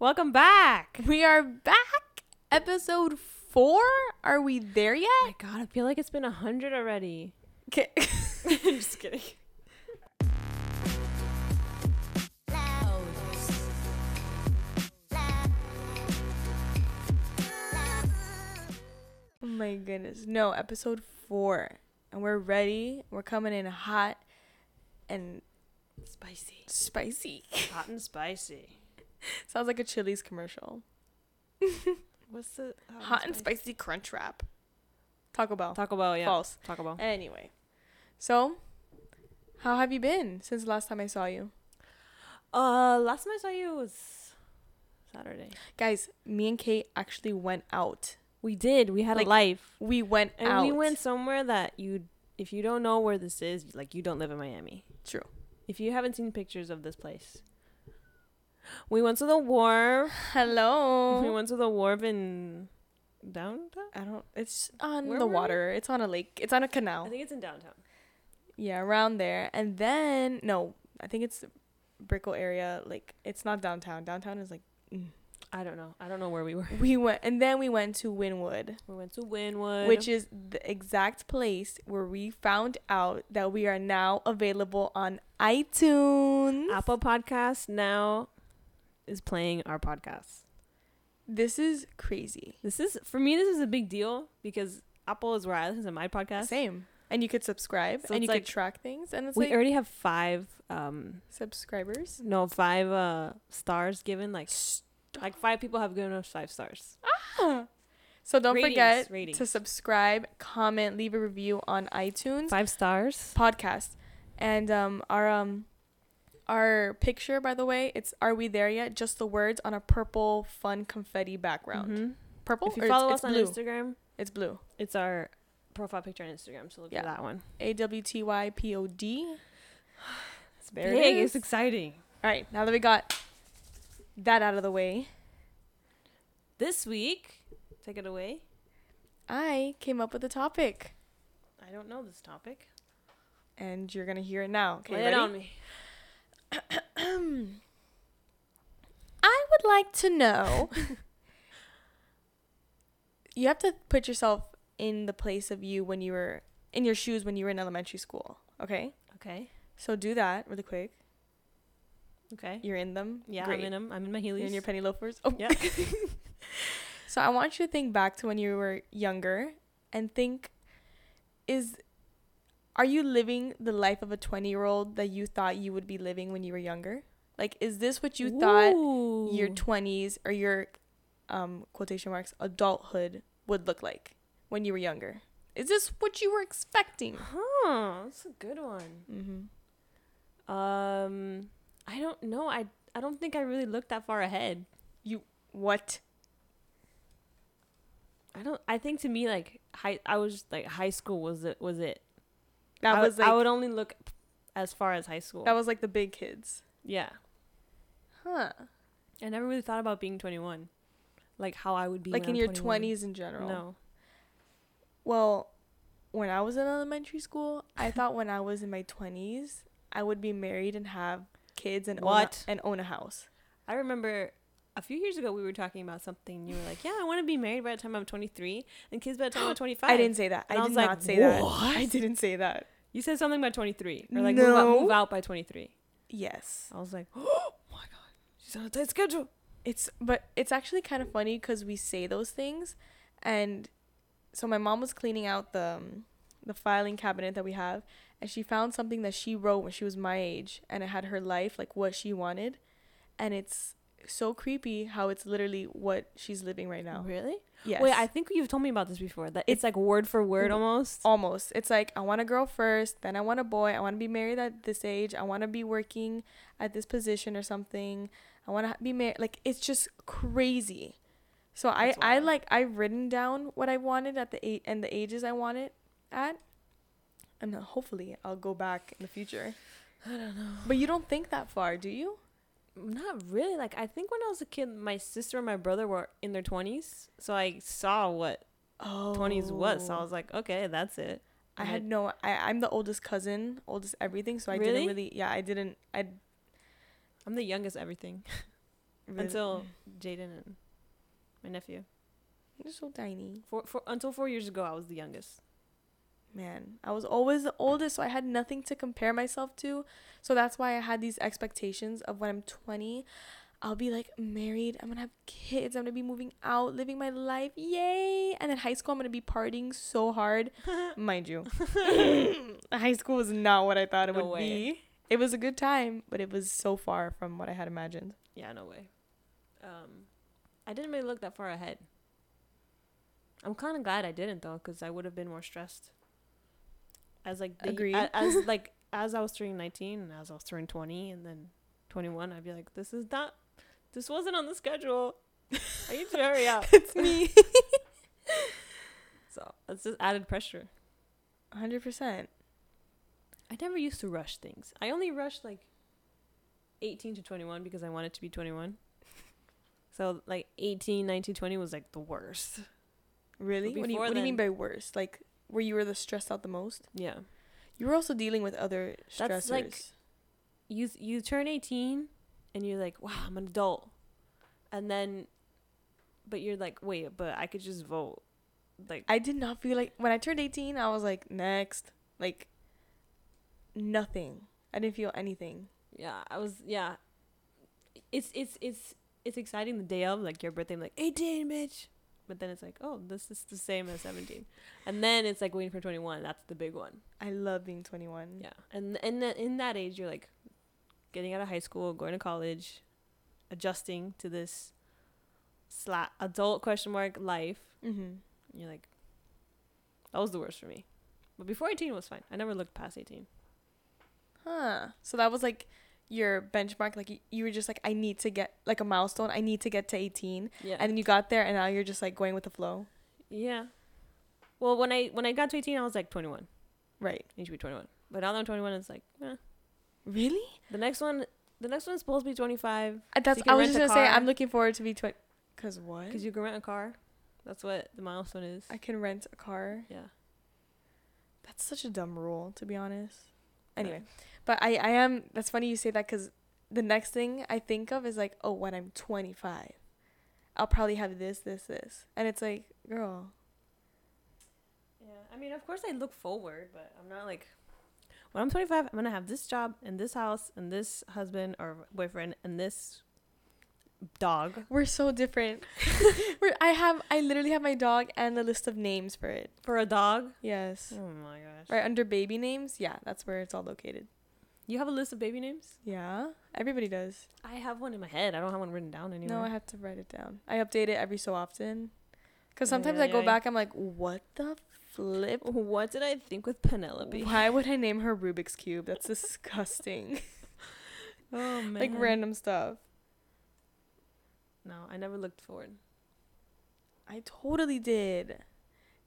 Welcome back. We are back. Episode four. Are we there yet? Oh my god, I feel like it's been a hundred already. Okay. I'm just kidding. oh my goodness. No, episode four. And we're ready. We're coming in hot and Spicy. spicy. Hot and spicy. Sounds like a Chili's commercial. What's the Hot and spicy crunch wrap. Taco Bell. Taco Bell, yeah. False. Taco Bell. Anyway. So, how have you been since the last time I saw you? Uh, last time I saw you was Saturday. Guys, me and Kate actually went out. We did. We had Like, a life, We went and out. we went somewhere that you, if you don't know where this is, like you don't live in Miami. True. If you haven't seen pictures of this place, we went to the wharf. Hello. We went to the wharf in downtown. I don't. It's on Where the we? water. It's on a lake. It's on a canal. I think it's in downtown. Yeah, around there. And then no, I think it's Brickell area. Like it's not downtown. Downtown is like mm. I don't know. I don't know where we were. we went, and then we went to Wynwood, We went to Wynwood, which is the exact place where we found out that we are now available on iTunes. Apple Podcast now is playing our podcast. This is crazy. This is for me. This is a big deal because Apple is where I listen to my podcast. Same. And you could subscribe So and you like- could track things and it's like We like already have five, um, subscribers. no, five uh stars given. Like, like five people have given us five stars. Ah. So don't Ratings, forget to subscribe, comment, leave a review on iTunes Five stars. podcast. And um our um our picture by the way, it's are we there yet? Just the words on a purple fun confetti background. Mhm. Purple? If you follow it's, us on blue. Instagram, It's blue. it's our profile picture on Instagram. So look Yeah. at that one. A W T Y P O D. It's very big. It's exciting. All right, now that we got that out of the way, This week, take it away. I came up with a topic I don't know this topic. and you're going to hear it now. Okay, Lay ready? it on me. I would like to know. you have to put yourself in the place of you when you were in your shoes when you were in elementary school. Okay, Okay. so do that really quick. Okay. You're in them. Yeah, Great. I'm in them. I'm in my Heelys. You're in your penny loafers. Oh, Yeah. so I want you to think back to when you were younger and think: Is are you living the life of a 20 year old that you thought you would be living when you were younger? Like, is this what you thought your 20s or your um quotation marks adulthood would look like when you were younger is this what you were expecting Huh, that's a good one. mm-hmm. Um, I don't know. I I don't think I really looked that far ahead. You what I don't. I think to me, like high, I was like high school was it was it. That I was would, like I would only look as far as high school. that was like the big kids yeah. huh I never really thought about being twenty one, like how I would be like in I'm your 21. 20s in general No. well when i was in elementary school i thought when i was in my 20s i would be married and have kids and What? own a, and own a house I remember a few years ago we were talking about something. You were like, "Yeah, I want to be married by the time I'm 23 and kids by the time I'm 25." i didn't say that And i I did was like, not say that "What?" i didn't say that You said something by 23 or like move, out, move out by 23. yes I was like, "Oh my god, she's on a tight schedule." It's but it's actually kind of funny because we say those things, and so my mom was cleaning out the um, the filing cabinet that we have, and she found something that she wrote when she was my age, and it had her life like what she wanted, and it's so creepy how it's literally what she's living right now. Really? Yes. Wait, I think you've told me about this before. That it's, It's- like word for word almost. almost. It's like I want a girl first, then I want a boy. I want to be married at this age. I want to be working at this position or something. I want to be married. Like it's just crazy. So I That's I wild. like I've written down what I wanted at the eight and the ages I want it at, and hopefully I'll go back in the future. I don't know. But you don't think that far, do you? Not really. Like I think when I was a kid, my sister and my brother were in their 20s, so I saw what Oh, 20s was. So I was like, okay, that's it. I had no. I I'm the oldest cousin, oldest everything. So I Really? didn't really. Yeah, I didn't. I I'm the youngest everything. Really- until Jaden and my nephew. You're so tiny. For, for until four years ago, I was the youngest. Man, I was always the oldest, so I had nothing to compare myself to. So that's why I had these expectations of when I'm 20, I'll be like married, I'm gonna have kids, I'm gonna be moving out, living my life, yay! And then high school, I'm gonna be partying so hard, mind you. high school was not what I thought it No would way. be. It was a good time, but it was so far from what I had imagined. Yeah, no way. Um, I didn't really look that far ahead. I'm kind of glad I didn't though, because I would have been more stressed. As like the, Agreed. As, like as I was turning 19 and as I was turning 20 and then 21, I'd be like, this is not, this wasn't on the schedule. I need to hurry up. it's me. So it's just added pressure. 100%. I never used to rush things. I only rushed like 18 to 21 because I wanted to be 21. So like 18, 19, 20 was like the worst. Really? What do, you, what do you mean by worst? Like, where you were the stressed out the most? Yeah. You were also dealing with other stressors. That's like- You you turn 18 and you're like, "Wow, I'm an adult." And then but you're like, "Wait, but I could just vote." Like I did not feel like when I turned 18, I was like, next. Like, nothing. I didn't feel anything. yeah, I was yeah. It's it's it's it's exciting the day of like your birthday I'm like 18, bitch. But then it's like, "Oh, this is the same as 17." And then it's like waiting for 21. That's the big one. I love being 21. Yeah, and and then in that age, you're like getting out of high school, going to college, adjusting to this sla- adult question mark life. Mm-hmm. You're like, that was the worst for me. But before 18 was fine. I never looked past 18. Huh. So that was like your benchmark. Like, you, you were just like, I need to get, like, a milestone. I need to get to 18. Yeah. And then you got there, and now you're just, like, going with the flow. yeah. Well, when I when I got to 18, I was like 21. Right. I need to be 21. But now that I'm 21, it's like, eh. Really? The next one, the next one's supposed to be 25 Uh, That's, can I was just going to say. I'm looking forward to be 20. Because what? because you can rent a car. That's what the milestone is. I can rent a car. yeah. That's such a dumb rule, to be honest. Anyway, but I, I am. That's funny you say that because the next thing I think of is like, oh, when I'm 25, I'll probably have this, this, this, and it's like, girl, Yeah, I mean, of course, I look forward, but I'm not like when I'm 25, I'm gonna have this job and this house and this husband or boyfriend and this dog. we're so different. we're, I have, I literally have my dog and a list of names for it. For a dog? Yes. Oh my gosh! Right under baby names, yeah, that's where it's all located. You have a list of baby names? Yeah, everybody does. I have one in my head. I don't have one written down anymore. No, I have to write it down. I update it every so often. Cause sometimes Yeah, I go yeah. back, I'm like, what the flip? What did I think with Penelope? Why would I name her Rubik's Cube? That's disgusting. Oh man! like random stuff. No, I never looked forward. I totally did.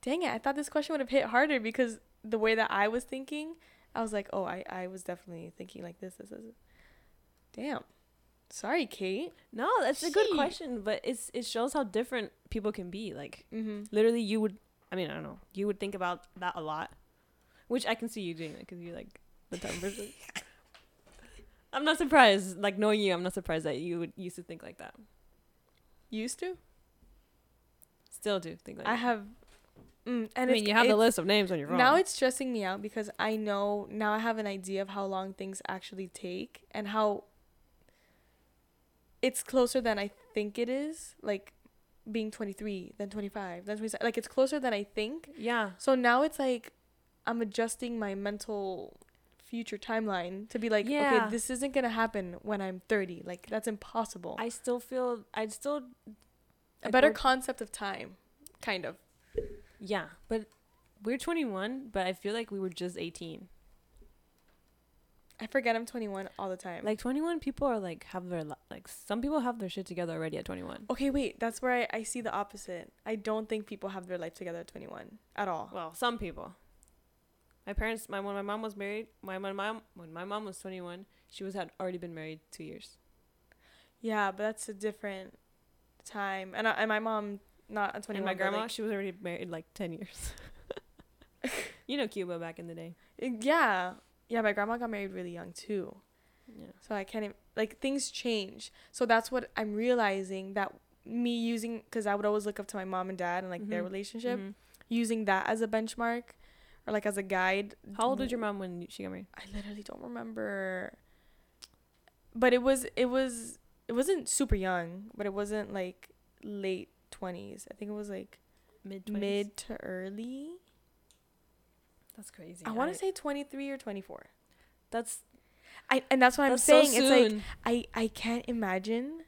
Dang it, I thought this question would have hit harder because the way that I was thinking, I was like, oh, I, I was definitely thinking like this, this, this. Damn. Sorry, Kate. No, that's a good question, but it's it shows how different people can be. Like Mm-hmm. literally, you would. I mean, I don't know. You would think about that a lot, which I can see you doing because you're like the type person. I'm not surprised. Like knowing you, I'm not surprised that you would used to think like that. Used to? Still do think like I that. have. Mm, and I mean, you have the list of names on your phone. Now it's stressing me out because I know now I have an idea of how long things actually take and how it's closer than I think it is. Like being 23, then 25, then 27. Like it's closer than I think. yeah. So now it's like I'm adjusting my mental future timeline to be like, Yeah. okay, this isn't to happen when I'm 30. Like that's impossible. I still feel. I'd still. a better concept of time, kind of. Yeah, but we're 21, but I feel like we were just 18. I forget I'm 21 all the time. Like 21 people are like have their li- like some people have their shit together already at 21. Okay, wait. That's where I, I see the opposite. I don't think people have their life together at 21 at all. Well, some people. My parents, my when my mom was married, my, my mom when my mom was 21, she was had already been married 2 years. Yeah, but that's a different time. And I, and my mom not 21. and my grandma, like- she was already married like 10 years. you know Cuba back in the day. yeah, yeah. My grandma got married really young too. Yeah. So I can't. Even, like things change. So that's what I'm realizing that me using because I would always look up to my mom and dad and like their Mhm. relationship, Mhm. using that as a benchmark or like as a guide. How old was your mom when she got married? I literally don't remember. But it was it was it wasn't super young, but it wasn't like late twenties. I think it was like Mid mid to early. That's crazy. I want to say twenty three or twenty four. that's I and that's what I'm saying. so it's like. I I can't imagine.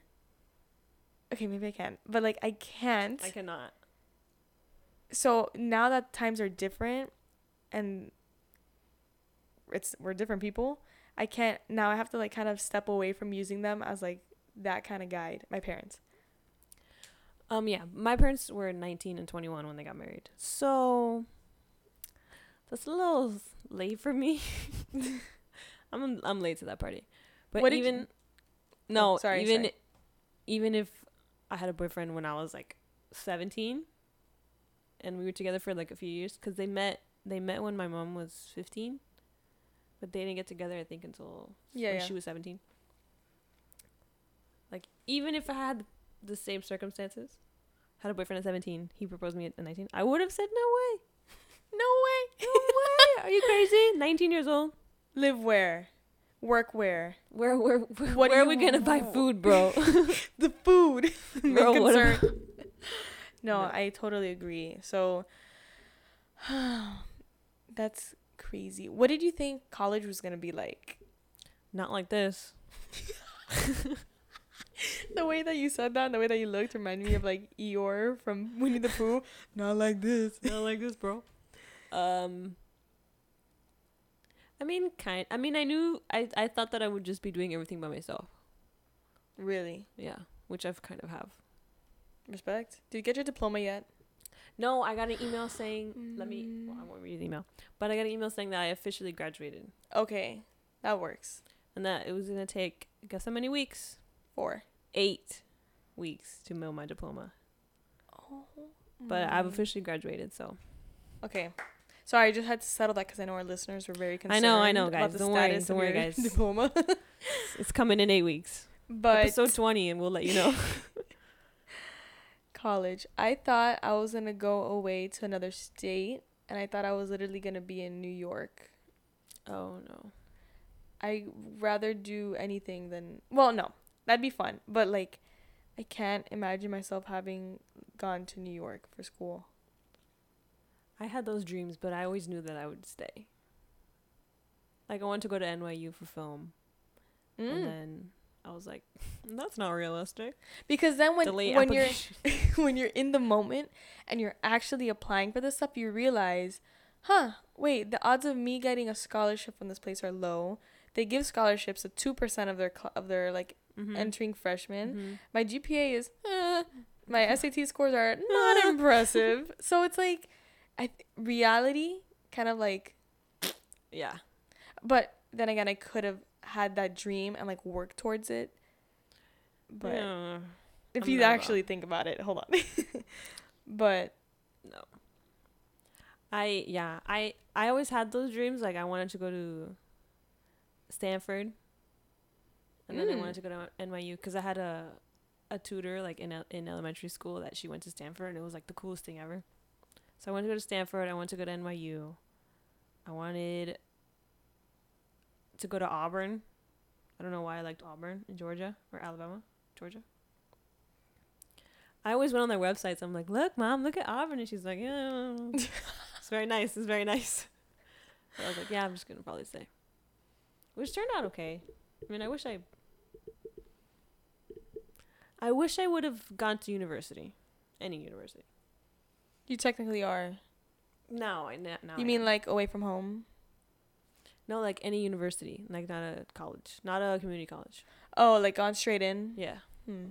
Okay, maybe I can, but like I can't. I cannot. so now that times are different, and it's we're different people. I can't now. I have to like kind of step away from using them as like that kind of guide. My parents. Um, yeah, my parents were 19 and 21 when they got married, so that's a little late for me. I'm I'm late to that party, but What did you- even no, Oh, sorry, even sorry. even if I had a boyfriend when I was like 17, and we were together for like a few years, because they met they met when my mom was 15, but they didn't get together I think until Yeah, when yeah. she was 17. Like, even if I had the same circumstances, had a boyfriend at 17, he proposed me at 19, I would have said, no way. No way. No way. Are you crazy? 19 years old. Live where? Work where? Where, where, where, What where are we going to buy food, bro? The food. Bro, concern. no, No. I totally agree. So that's crazy. What did you think college was gonna be like? Not like this. The way that you said that, and the way that you looked, reminded me of like Eeyore from Winnie the Pooh. Not like this. Not like this, bro. Um, I mean, kind. I mean, I knew. I I thought that I would just be doing everything by myself. Really? Yeah, which I've kind of have. Respect. Did you get your diploma yet? No, I got an email saying. Let me. Well, I Mm. won't read the email, but I got an email saying that I officially graduated Okay, that works. and that it was gonna take. Guess how many weeks? Four. Eight weeks to mail my diploma. Oh. But I've officially graduated, so Okay. Sorry, I just had to settle that because I know our listeners were very concerned. I know, I know, guys. Don't worry, don't worry, guys. Diploma. it's coming in eight weeks. but Episode twenty, and we'll let you know. college, I thought I was gonna go away to another state, and I thought I was literally gonna be in New York. oh no. I rather do anything than well, no, that'd be fun, but like, I can't imagine myself having gone to New York for school. I had those dreams, but I always knew that I would stay. Like I wanted to go to NYU for film, and Mm. then I was like, "That's not realistic." Because then when Delay when you're when you're in the moment and you're actually applying for this stuff, you realize, huh, wait, the odds of me getting a scholarship from this place are low. They give scholarships to two percent of their cl- of their like Mhm. entering freshmen. Mhm. My GPA is, eh, my SAT scores are not impressive. So it's like, I th- reality kind of like, Yeah. but then again, I could have had that dream and like worked towards it. But Yeah. if I'm you actually think about it, hold on. but No. I yeah, I I always had those dreams like I wanted to go to Stanford. And then I Mm. wanted to go to NYU cuz I had a a tutor like in in elementary school that she went to Stanford and it was like the coolest thing ever. So I wanted to go to Stanford, I wanted to go to NYU. I wanted to go to Auburn. I don't know why I liked Auburn in Georgia or Alabama, Georgia. I always went on their websites. I'm like, look, mom, look at Auburn, and she's like, yeah, it's very nice. It's very nice. So I was like, yeah, I'm just gonna probably stay, which turned out okay. I mean, I wish I, I wish I would have gone to university, any university. you technically are. No, I now. you mean like away from home? No, like any university, like not a college, not a community college. Oh, like gone straight in? Yeah, Hmm.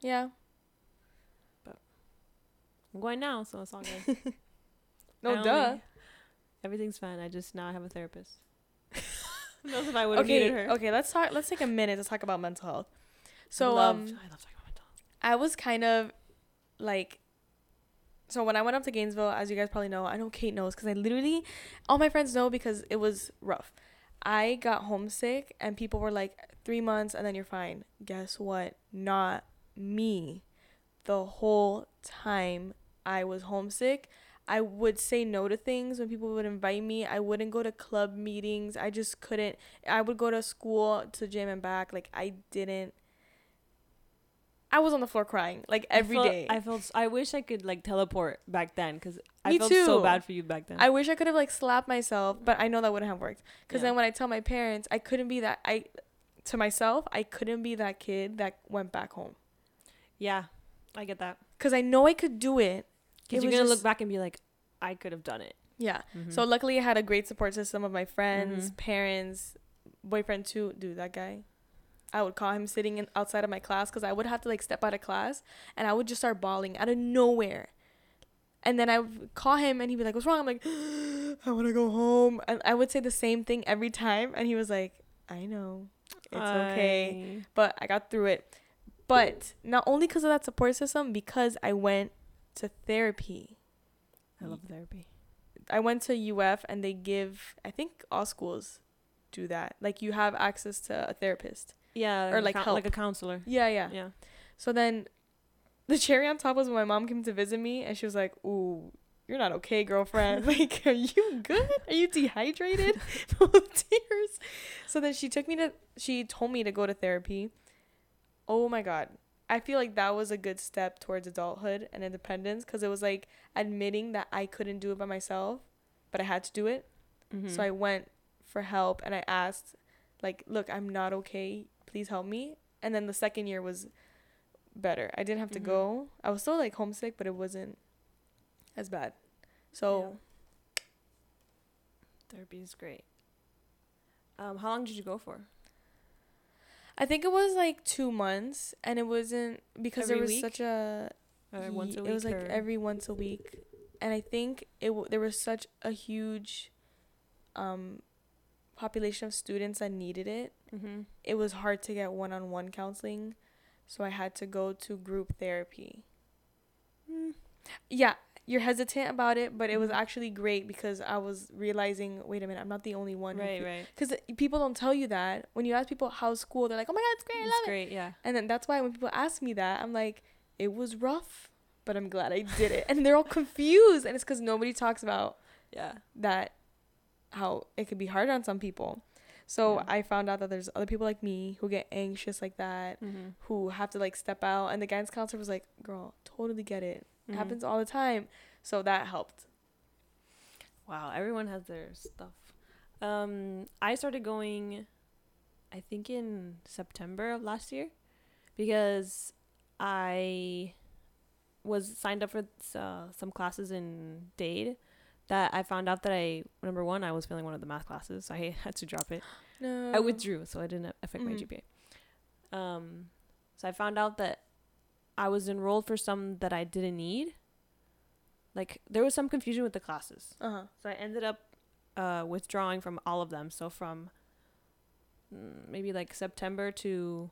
Yeah. But I'm going now, so it's all good. No, only- duh. Everything's fine. I just now I have a therapist. Knows if I would have Okay, needed her. okay. Let's talk. Let's take a minute to talk about mental health. So, I love, um, I love talking about mental. health. I was kind of like, so when I went up to Gainesville, as you guys probably know, I know Kate knows because I literally, all my friends know because it was rough. I got homesick and people were like, three months, and then you're fine. Guess what? Not me. The whole time I was homesick, I would say no to things when people would invite me. I wouldn't go to club meetings. I just couldn't. I would go to school to gym and back. Like I didn't. I was on the floor crying like every I felt, day. I felt. I wish I could like teleport back then because I felt so bad for you back then. I wish I could have like slapped myself, but I know that wouldn't have worked. Cause Yeah. then when I tell my parents, I couldn't be that I, to myself, I couldn't be that kid that went back home. yeah, I get that. Cause I know I could do it. Because you're gonna just- look back and be like, I could have done it. Yeah. Mhm. So luckily I had a great support system of my friends, Mhm. parents, boyfriend too. Dude, that guy. I would call him sitting in, outside of my class because I would have to like step out of class and I would just start bawling out of nowhere. And then I would call him and he'd be like, What's wrong? I'm like, I want to go home. And I would say the same thing every time. And he was like, I know. It's okay. But I got through it. But not only because of that support system, because I went to therapy. I love therapy. I went to UF and they give I think all schools do that. Like you have access to a therapist. Yeah, Or, like, coun- like a counselor. Yeah, yeah. Yeah. So then the cherry on top was when my mom came to visit me and she was like, "Ooh, you're not okay, girlfriend. like, are you good? Are you dehydrated?" no tears. So then she took me to she told me to go to therapy. Oh my god. I feel like that was a good step towards adulthood and independence because it was like admitting that I couldn't do it by myself, but I had to do it. Mhm. So I went for help and I asked, like, look, I'm not okay. Please help me. And then the second year was better. I didn't have to Mhm. go. I was still like homesick, but it wasn't as bad. So therapy is great. Um, how long did you go for? I think it was like two months, and it wasn't because there was week? such a. Uh, once a week. It was like or- every once a week, and I think it w- there was such a huge, um, population of students that needed it. Mhm. it was hard to get one-on-one counseling so i had to go to group therapy Mm. yeah you're hesitant about it but it was Mhm. actually great because i was realizing wait a minute i'm not the only one Right, right. because people don't tell you that when you ask people how's school they're like oh my god it's great i It's love it great. Yeah. and then that's why when people ask me that i'm like it was rough but i'm glad i did it and they're all confused and it's because nobody talks about Yeah. that how it could be hard on some people so Yeah. i found out that there's other people like me who get anxious like that Mm-hmm. who have to like step out and the guidance counselor was like girl totally get it Mm-hmm. it happens all the time so that helped Wow, everyone has their stuff. Um, I started going, I think in September of last year, because I was signed up for uh, some classes in Dade. That I found out that I number one I was failing one of the math classes, so I had to drop it. no I withdrew, so I didn't affect my Mhm. GPA. Um, so I found out that I was enrolled for some that I didn't need. Like there was some confusion with the classes. uh-huh So I ended up uh, withdrawing from all of them. So from mm, maybe like September to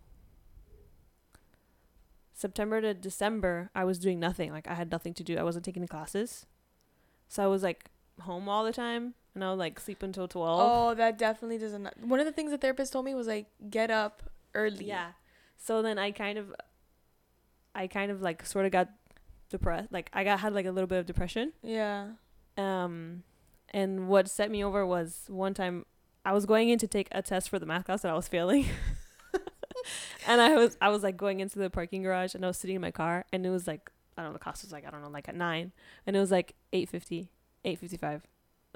September to December, I was doing nothing. Like I had nothing to do. I wasn't taking the classes. So I was like home all the time and I would like sleep until 12. oh that definitely doesn't one of the things the therapist told me was like get up early Yeah. So then I kind of I kind of like sort of got depressed. Like I got had like a little bit of depression. yeah Um, and what set me over was one time I was going in to take a test for the math class that I was failing. and I was I was like going into the parking garage and I was sitting in my car and it was like I don't know the cost was like I don't know like at 9 and it was like 8:50 8:55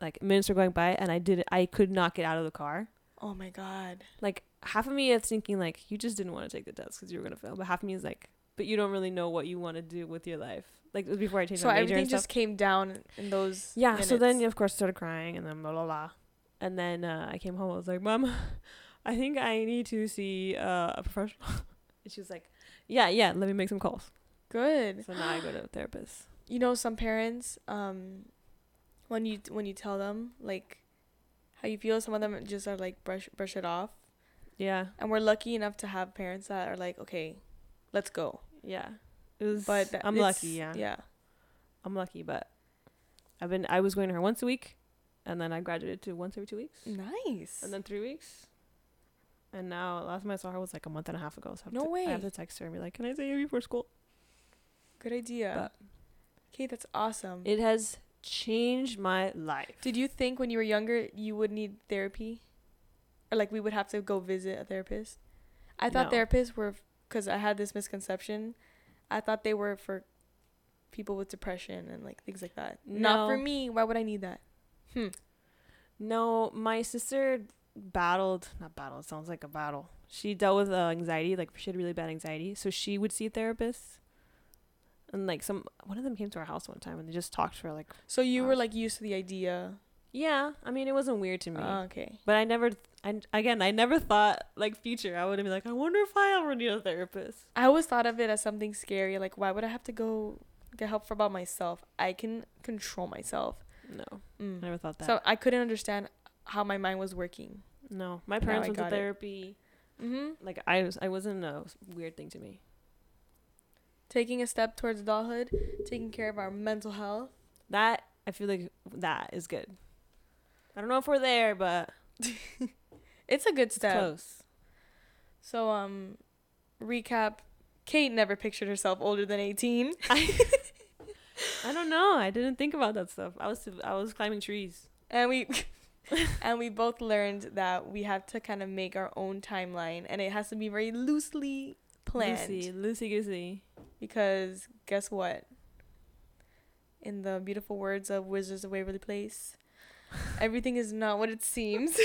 like minutes were going by and I did I could not get out of the car. Oh my god. Like half of me is thinking like you just didn't want to take the test because you were gonna fail but half of me is like but you don't really know what you want to do with your life. Like before I changed so my major everything and stuff. just came down in those yeah so then minutes. of course started crying and then blah blah blah. And then uh, I came home I was like mom I think I need to see uh, a professional. And she was like yeah yeah let me make some calls good. So now I go to a therapist. You know some parents um when you when you tell them like how you feel some of them just are like brush brush it off. Yeah. And we're lucky enough to have parents that are like okay let's go. Yeah. It was but that- I'm lucky yeah. yeah. I'm lucky but I've been I was going to her once a week and then I graduated to once every two weeks. Nice. And then three weeks. And now last time I saw her was like a month and a half ago. So I have No to, I have to text her and be like, "Can I see you before school?" Good idea. okay, that's awesome. It has changed my life. Did you think when you were younger you would need therapy? Or like we would have to go visit a therapist? I thought No. therapists were cuz I had this misconception. I thought they were for people with depression and like things like that. Not for me. Why would I need that? Hmm. No, my sister battled, not battled, sounds like a battle. She dealt with uh, anxiety, like she had really bad anxiety. So she would see therapists. And like some, one of them came to our house one time and they just talked for like, So you were like used to the idea. yeah, I mean, it wasn't weird to me. Ah, okay. but I never, I, again, I never thought like future. I would be like, I wonder if I ever need a therapist. I always thought of it as something scary. Like, why would I have to go get help for about myself? I can control myself. No, Mm. I never thought that. So I couldn't understand how my mind was working. no, my parents went to it. therapy. Mm-hmm. Like I was, I wasn't a weird thing to me. Taking a step towards adulthood, taking care of our mental health. That I feel like that is good. I don't know if we're there, but It's a good step. close. So, um, recap. Kate never pictured herself older than 18. I, I don't know. I didn't think about that stuff. I was I was climbing trees. and we and we both learned that we have to kind of make our own timeline and it has to be very loosely planned Lucy, Lucy Goosey. Because guess what? In the beautiful words of wizards of waverly place everything is not what it seems.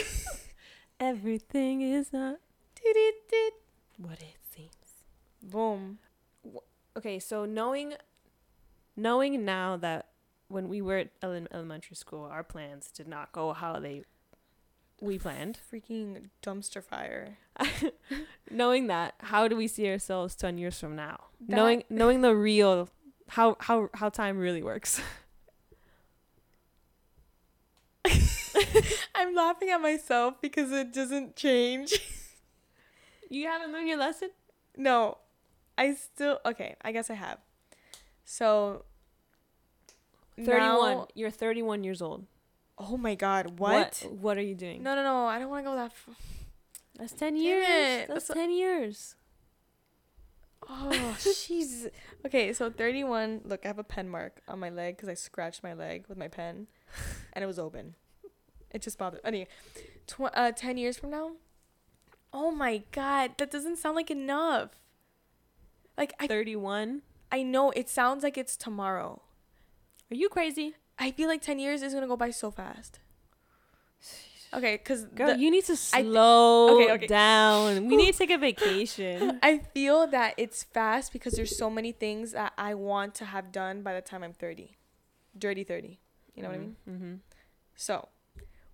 Everything is not what it seems. boom. Okay, so knowing knowing now that when we were at ele- elementary school, our plans did not go how they we planned. freaking dumpster fire knowing that, how do we see ourselves ten years from now? That- knowing knowing the real how how how time really works. i'm laughing at myself because it doesn't change you haven't learned your lesson. No, I still okay. I guess I have. So. Thirty-one. now- You're thirty-one years old. Oh my God! What? What, what are you doing? No, no, no! I don't want to go that. F- That's ten Damn years. it, That's that's- ten years. oh, jeez. Okay, so thirty-one. Look, I have a pen mark on my leg because I scratched my leg with my pen, and it was open. It just bothered. Anyway, tw- uh, ten years from now. Oh my God! That doesn't sound like enough. Like I, Thirty-one. I know it sounds like it's tomorrow. Are you crazy, I feel like 10 years is going to go by so fast. Okay, because girl? you need to I th- slow Okay, okay. down. We need to take a vacation. I feel that it's fast because there's so many things that I want to have done by the time I'm 30. Dirty 30. You know what I mean? Mm-hmm. So,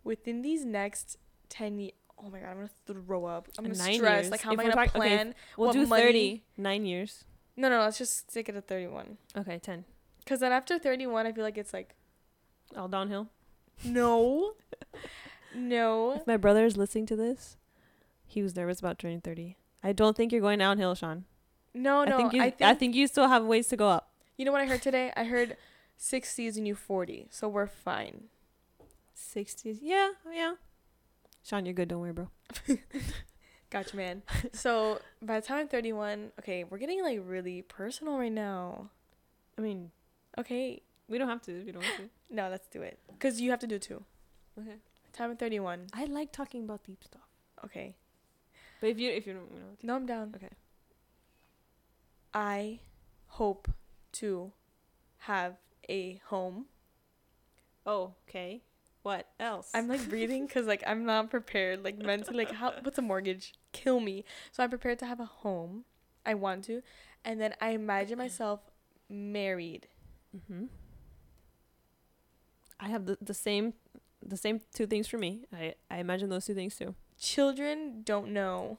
within these next 10 years, oh my god, I'm going to throw up. I'm to Nine stress. years. Like, how am I to talk- okay, plan? We'll do money- thirty. Nine years. No, no, let's just stick it at 31. Okay, ten. Because then after 31, I feel like it's like, All downhill. no. no. If my brother is listening to this, he was nervous about turning thirty. I don't think you're going downhill, Sean. No, no. I think you. I I think, think, you still have ways to go up. you know what I heard today? I heard 60 is a new 40. So we're fine. Sixties. Yeah, yeah. Sean, you're good. Don't worry, bro. Gotcha, man. so by the time I'm 31, okay, we're getting like really personal right now. I mean, Okay, we don't have to. if you don't want to. no, let's do it. Cause you have to do two. Okay. Time I'm 31. I like talking about deep stuff. Okay, But if you if you don't, you know. no, I'm down. Okay. I hope to have a home. Oh, okay. What else? I'm like breathing because like I'm not prepared like mentally. Like how? What's a mortgage? Kill me. So I'm prepared to have a home. I want to, and then I imagine myself married. Mm-hmm. I have the, the same the same two things for me. I I imagine those two things too. children don't know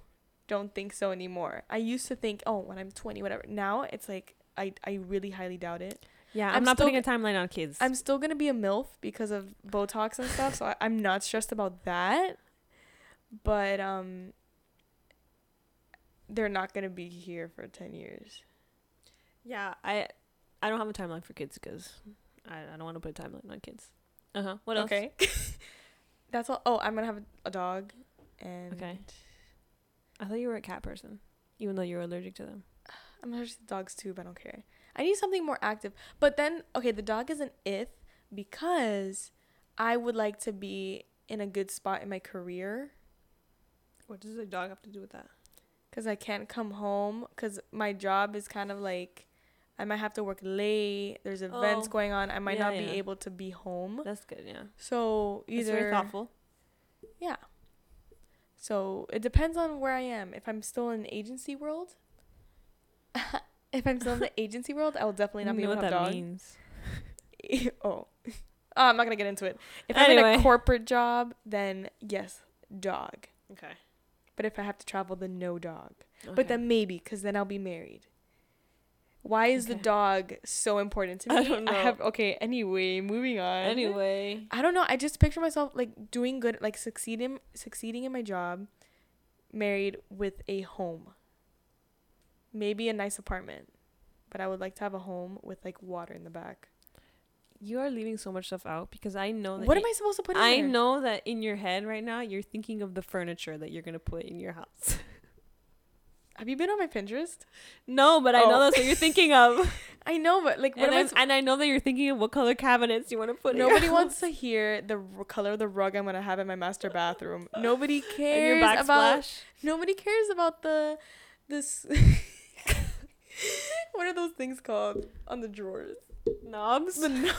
don't think so anymore i used to think oh when i'm 20 whatever now it's like i i really highly doubt it Yeah, I'm I'm, not putting a timeline on kids. i'm still gonna be a milf because of botox and stuff so I, i'm not stressed about that but um they're not gonna be here for 10 years yeah, I I don't have a timeline for kids because I, I don't want to put a timeline on kids. Uh huh. What else? okay that's all oh i'm gonna have a, a dog and Okay. I thought you were a cat person, even though you're allergic to them. I'm allergic to dogs too, but I don't care. I need something more active. But then, okay, the dog is an if because I would like to be in a good spot in my career What does a dog have to do with that? because I can't come home because my job is kind of like I might have to work late. There's events Oh. going on. I might Yeah, not be yeah. able to be home. That's good. Yeah. So either very thoughtful. Yeah. So it depends on where I am. If I'm still in agency world, if I'm still in the agency world, I will definitely not be able to that have dog. means. oh. oh, I'm not gonna get into it. If I'm in a corporate job, then yes, dog. Okay. But if I have to travel, then no dog. okay. But then maybe, cause then I'll be married. Why is the dog so important to me? I don't know. have okay. Anyway, moving on. anyway, I don't know. I just picture myself like doing good, like succeeding, succeeding in my job, married with a home. Maybe a nice apartment, but I would like to have a home with like water in the back. you are leaving so much stuff out because I know that. What i- am I supposed to put in I there? know that in your head right now you're thinking of the furniture that you're gonna put in your house. Have you been on my Pinterest? no, but I know Oh. that's what you're thinking of, I know, but like, what and, am I? And I know that you're thinking of what color cabinets you want to put. Nobody wants to hear the r- color of the rug I'm gonna have in my master bathroom. Nobody And cares your about. backsplash. Nobody cares about the this. what are those things called on the drawers? knobs. The no-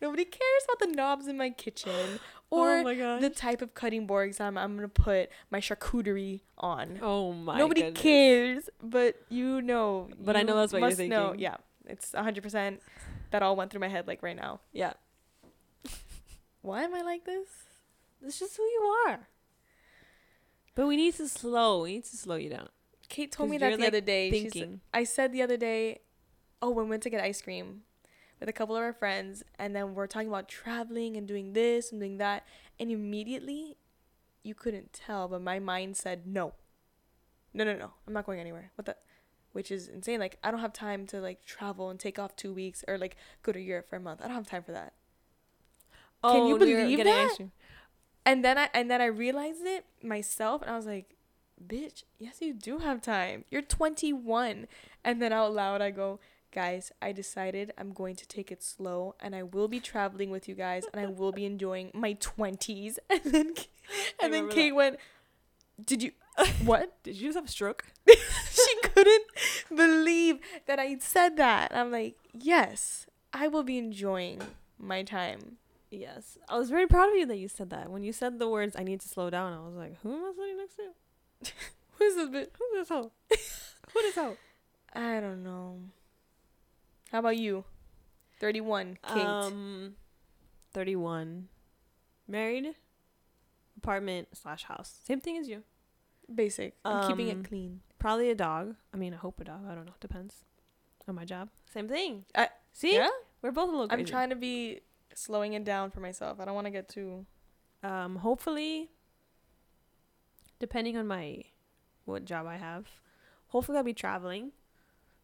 Nobody cares about the knobs in my kitchen Oh or oh my god. the type of cutting boards I'm I'm gonna put my charcuterie on. oh my. God. Nobody goodness. cares, but you know. But I know that's what you're must Know, thinking. yeah, it's hundred percent. That all went through my head like right now. Yeah, Why am I like this? it's just who you are. But we need to slow. We need to slow you down. Kate told me that the like, other day. Thinking. I said the other day, oh, when we went to get ice cream with a couple of our friends, and then we're talking about traveling and doing this and doing that, and immediately, you couldn't tell, but my mind said no. No, no, no, I'm not going anywhere. What the? Which is insane. Like I don't have time to like travel and take off two weeks or like go to Europe for a month. I don't have time for that. Can you Oh, believe that? cream. And then I and then I realized it myself, and I was like, "Bitch, yes, you do have time. You're 21." And then out loud, I go, "Guys, I decided I'm going to take it slow, and I will be traveling with you guys, and I will be enjoying my 20s." And then, and then Kate that. went, "Did you what?" Did you just have a stroke? she couldn't believe that I said that. And I'm like, "Yes, I will be enjoying my time." Yes. I was very proud of you that you said that. When you said the words, I need to slow down, I was like, who am I sitting next to? Who's this bitch? Who's this hoe? Who this hoe? I don't know. How about you? 31, Kate. Um, 31. Married. Apartment slash house. Same thing as you. Basic. I'm keeping um, it clean. Probably a dog. I mean, I hope a dog. I don't know. Depends on my job. Same thing. I- See? Yeah? We're both a little crazy. I'm trying to be slowing it down for myself. I don't want to get too. um hopefully depending on my what job i have hopefully i'll be traveling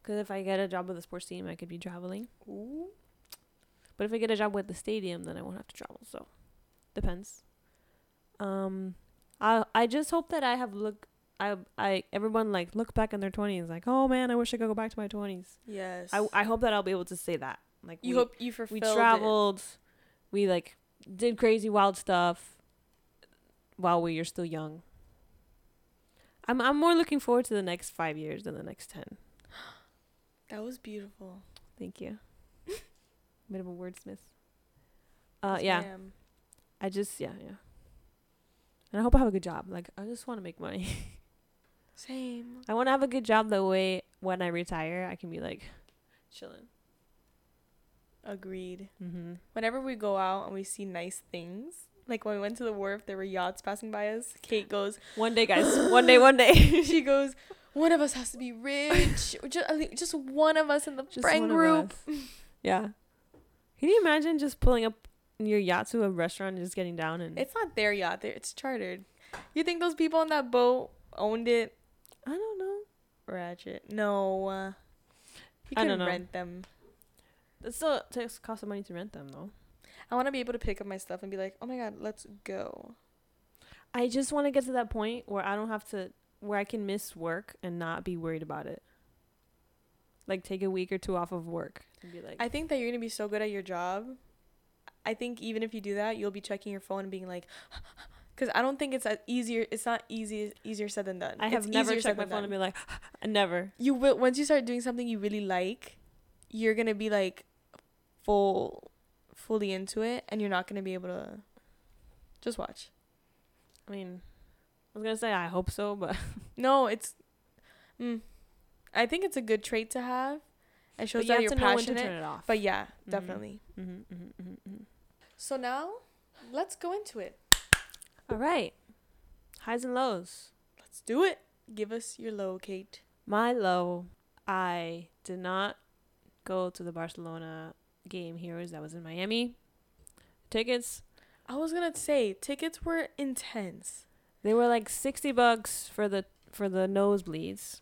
because if i get a job with a sports team i could be traveling Ooh. but if i get a job with the stadium then i won't have to travel so depends um i i just hope that i have look i i everyone like look back in their 20s like oh man i wish i could go back to my 20s Yes. i i hope that i'll be able to say that like you we- hope you fulfilled we it. traveled we like did crazy wild stuff while we are still young i'm i'm more looking forward to the next 5 years than the next 10 That was beautiful. thank you bit of a wordsmith uh Yes, yeah ma'am. i just yeah yeah and i hope i have a good job like i just want to make money Same. i want to have a good job that way when i retire i can be like chilling Agreed. mm-hmm. Whenever we go out and we see nice things, like when we went to the wharf, there were yachts passing by us. Kate goes, one day guys one day one day she goes, one of us has to be rich. just, just one of us in the Just friend group. Yeah. Can you imagine just pulling up your yacht to a restaurant and just getting down and It's not their yacht. It's chartered. You think those people on that boat owned it? I don't know. Ratchet. No. Uh, you I don't know. rent them. It still takes cost of money to rent them though. I want to be able to pick up my stuff and be like, oh my god, let's go. I just want to get to that point where I don't have to where I can miss work and not be worried about it. Like take a week or two off of work and be like I think that you're gonna be so good at your job. I think even if you do that, you'll be checking your phone and being like, because I don't think it's easier. It's not easy easier said than done. I have It's never checked my phone and be like never. You will once you start doing something you really like, you're gonna be like full, fully into it, and you're not gonna be able to. Just watch. I mean, was gonna say I hope so, but No, it's. Mm, I think it's a good trait to have. It shows you that have you're to know when to passionate. turn it off. But yeah, Mhm. definitely. mm-hmm, mm-hmm, mm-hmm, mm-hmm. So now, let's go into it. All right, highs and lows. Let's do it. Give us your low, Kate. My low, I did not go to the Barcelona game Heroes that was in Miami. Tickets, I was gonna say tickets were intense. They were like 60 bucks for the for the nosebleeds,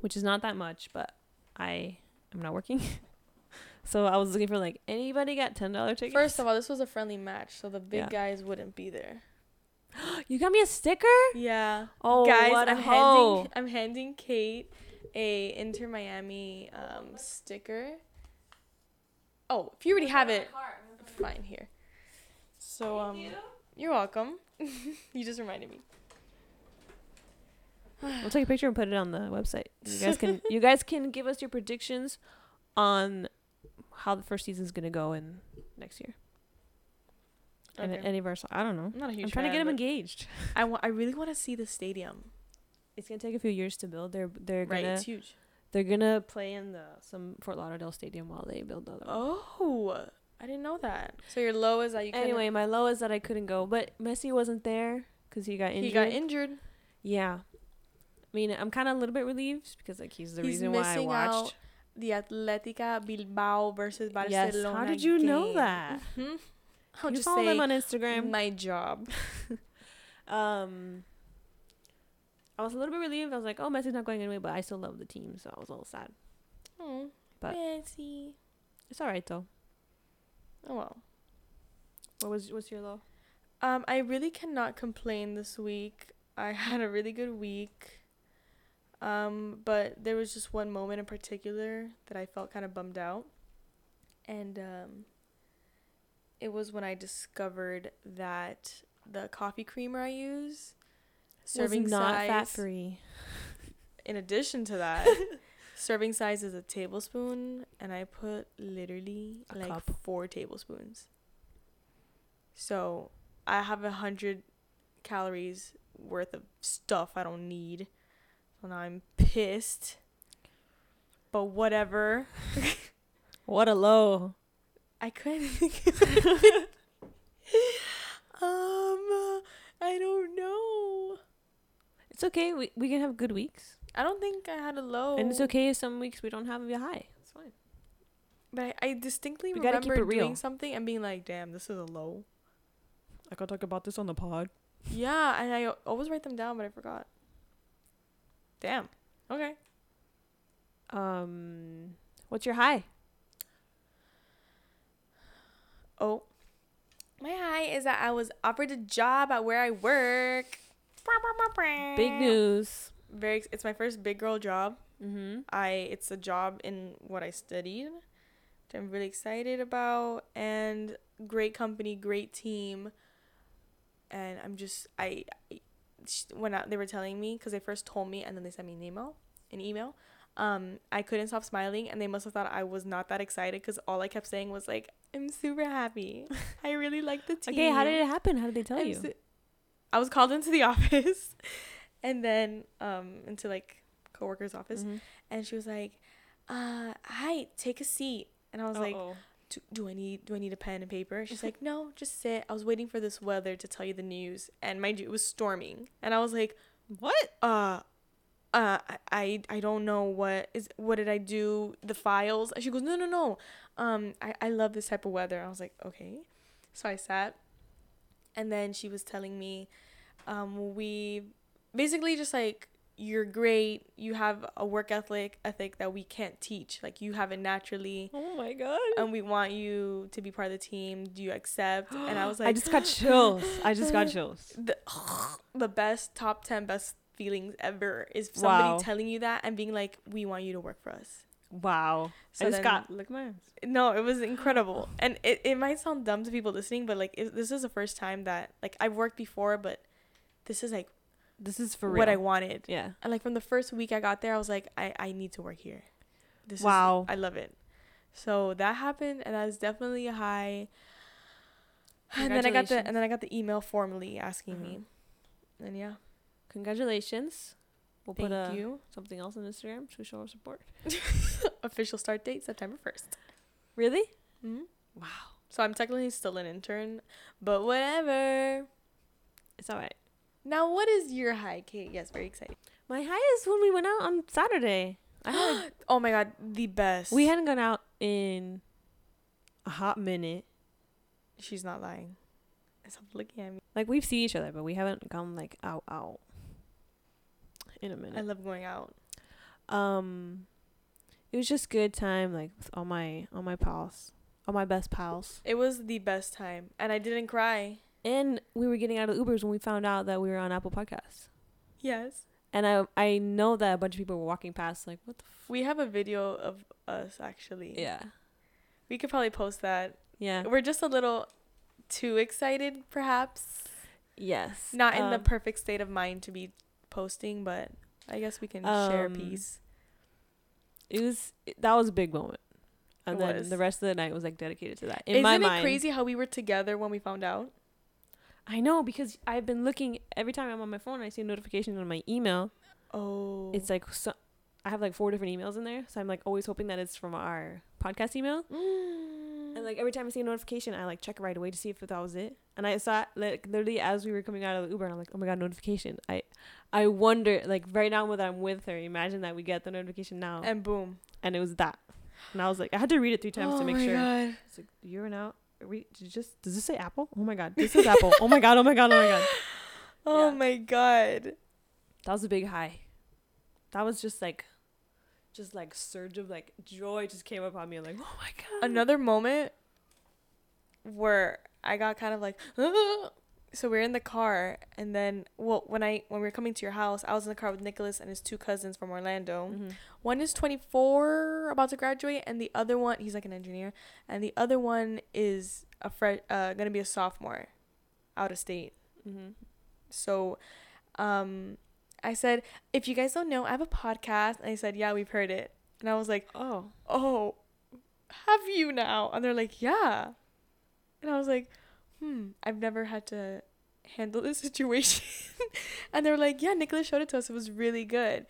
which is not that much, but I am not working. so I was looking for like anybody got $10 tickets. First of all, this was a friendly match, so the big Yeah. guys wouldn't be there. you got me a sticker? Yeah. Oh, guys, what a I'm hoe. handing I'm handing Kate a Inter Miami um sticker. Oh, if you already have it, fine here. So um, you're welcome. you just reminded me. We'll take a picture and put it on the website. You guys can you guys can give us your predictions on how the first season's gonna go in next year. And any of our so- I don't know. I'm not a huge I'm trying to get them engaged. I wa- I really want to see the stadium. It's gonna take a few years to build. They're they're Right, gonna it's huge. they're gonna play in the some Fort Lauderdale stadium while they build the other. one. Oh, I didn't know that. So your low is that you couldn't- Anyway, my low is that I couldn't go, but Messi wasn't there because he got injured. he got injured. Yeah. I mean, I'm kind of a little bit relieved because like he's the He's reason why I watched. out The Atletica Bilbao versus Barcelona. Yes. How did you know game. that? Mhm. I'll you just follow them on Instagram. my job. Um, I was a little bit relieved. I was like, "Oh, Messi's not going anyway," but I still love the team, so I was a little sad. Oh, But- Messi. It's all right though. Oh well. What was what's your low? Um, I really cannot complain this week. I had a really good week. Um, but there was just one moment in particular that I felt kind of bummed out. And um it was when I discovered that the coffee creamer I use serving was not fat free. in addition to that serving size is a tablespoon and I put literally A like cup. 4 tablespoons. So, I have a 100 calories worth of stuff I don't need. So now I'm pissed. But whatever. What a low. I couldn't think um, I don't know. It's okay. We we can have good weeks, I don't think I had a low. and it's okay if some weeks we don't have a high. It's fine. But I, I distinctly We remember it real. doing something and being like, "Damn, this is a low." I could talk about this on the pod. Yeah, and I always write them down, but I forgot. Damn. Okay. Um, what's your high? Oh. My high is that I was offered a job at where I work. Big news. Very. It's my first big girl job. Mm-hmm. I. It's a job in what I studied. Which I'm really excited about, and great company, great team. And I'm just I. I when I, they were telling me, because they first told me, and then they sent me an email, an email. Um, I couldn't stop smiling, and they must have thought I was not that excited, because all I kept saying was like, "I'm super happy. I really like the team." Okay, how did it happen? How did they tell I'm you? so- I was called into the office, and then um into like coworker's office, Mhm. and she was like, "Uh, hi, take a seat." And I was like, Uh-oh. do, "Do I need do I need a pen and paper?" She's like, "No, just sit." I was waiting for this weather to tell you the news, and mind you, it was storming, and I was like, what? "Uh." Uh, I, I I don't know what is what did I do the files she goes no no no um I, I love this type of weather I was like okay so I sat and then she was telling me um we basically just like you're great. You have a work ethic ethic that we can't teach. Like you have it naturally, Oh my god. and we want you to be part of the team. Do you accept?" And I was like, I just got chills. I just got chills. the, the best top 10 best feelings ever is somebody Wow. telling you that and being like we want you to work for us Wow. So I just then- got look at my arms. no it was incredible and it, it might sound dumb to people listening but like it, this is the first time that like i've worked before but this is like This is for real. what i wanted yeah. and like from the first week i got there i was like i, I need to work here this Wow. is, i love it so that happened and that was definitely a high and then i got the and then i got the email formally asking Uh-huh. me and yeah Congratulations. We'll thank put uh, you something else on Instagram to show our support. official start date September 1st. Really? Mm-hmm. Wow. So I'm technically still an intern, but whatever. It's all right. Now, what is your high, Kate? Yes, very exciting. My high is when we went out on Saturday. I had, oh my god, the best. we hadn't gone out in a hot minute. She's not lying. Stop looking at me. Like we've seen each other, but we haven't gone like out out in a minute. I love going out. um it was just good time like with all my all my pals all my best pals It was the best time, and I didn't cry. And we were getting out of ubers when we found out that we were on apple podcasts Yes. and i i know that a bunch of people were walking past like what the f-? We have a video of us actually. yeah We could probably post that. yeah We're just a little too excited, perhaps. yes Not in the Um, perfect state of mind to be posting, but I guess we can share a Um, piece. it was that was a big moment and It then was. the rest of the night was like dedicated to that in Isn't it mind crazy how we were together when we found out? I know because i've been looking every time i'm on my phone i see a notification on my email Oh. it's like so i have like four different emails in there so i'm like always hoping that it's from our podcast email Mm. And like every time I see a notification, I like check it right away to see if that was it. And I saw it, like literally as we were coming out of the Uber, and I'm like, oh my god, notification! I, I wonder like right now when I'm with her, imagine that we get the notification now, and, boom, and it was that, and I was like, I had to read it three times oh to make my sure. God. It's like you're now. Are we did just does this say Apple? Oh my god, this is Apple. Oh my god, oh my god, oh my god. Oh Yeah. my god. That was a big high. That was just like, just like surge of like joy just came upon me. like, oh my god. Another moment where I got kind of like so we're in the car and then well when I when we were coming to your house, I was in the car with Nicholas and his two cousins from Orlando. Mhm. One is 24 about to graduate and the other one he's like an engineer and the other one is a fre- uh going to be a sophomore out of state. Mhm. So um I said, if you guys don't know, I have a podcast. And I said, yeah, we've heard it. And I was like, Oh. oh, have you now? And they're like, yeah. And I was like, hmm, I've never had to handle this situation. and they were like, yeah, Nicholas showed it to us. It was really good.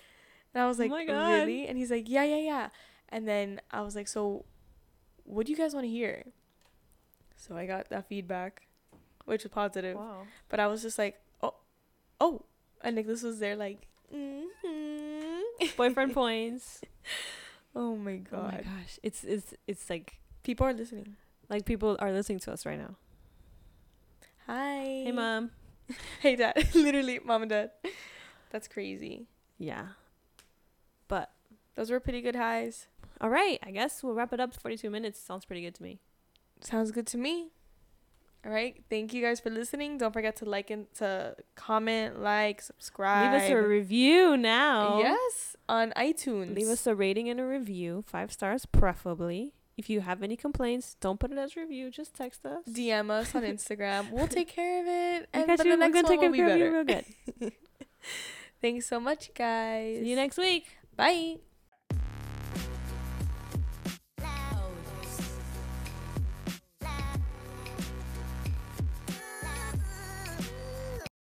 And I was Oh like, my God. really? And he's like, yeah, yeah, yeah. And then I was like, so what do you guys want to hear? So I got that feedback, which was positive. Wow. But I was just like, oh, oh. And Nicholas was there like, mm-hmm. Boyfriend points. oh my god. Oh my gosh. It's it's it's like People are listening. like people are listening to us right now. Hi. Hey mom. Hey dad. Literally, mom and dad. That's crazy. Yeah. But Those were pretty good highs. all right, I guess we'll wrap it up. 42 minutes sounds pretty good to me. Sounds good to me. All right. Thank you guys for listening. Don't forget to like and to comment, like, subscribe. Leave us a review now. Yes, on iTunes. Leave us a rating and a review, 5 stars preferably. If you have any complaints, don't put it as review, just text us. DM us on Instagram. we'll take care of it. And but you. the We're next gonna one take will be care of you real good. Thanks so much, guys. See you next week. Bye.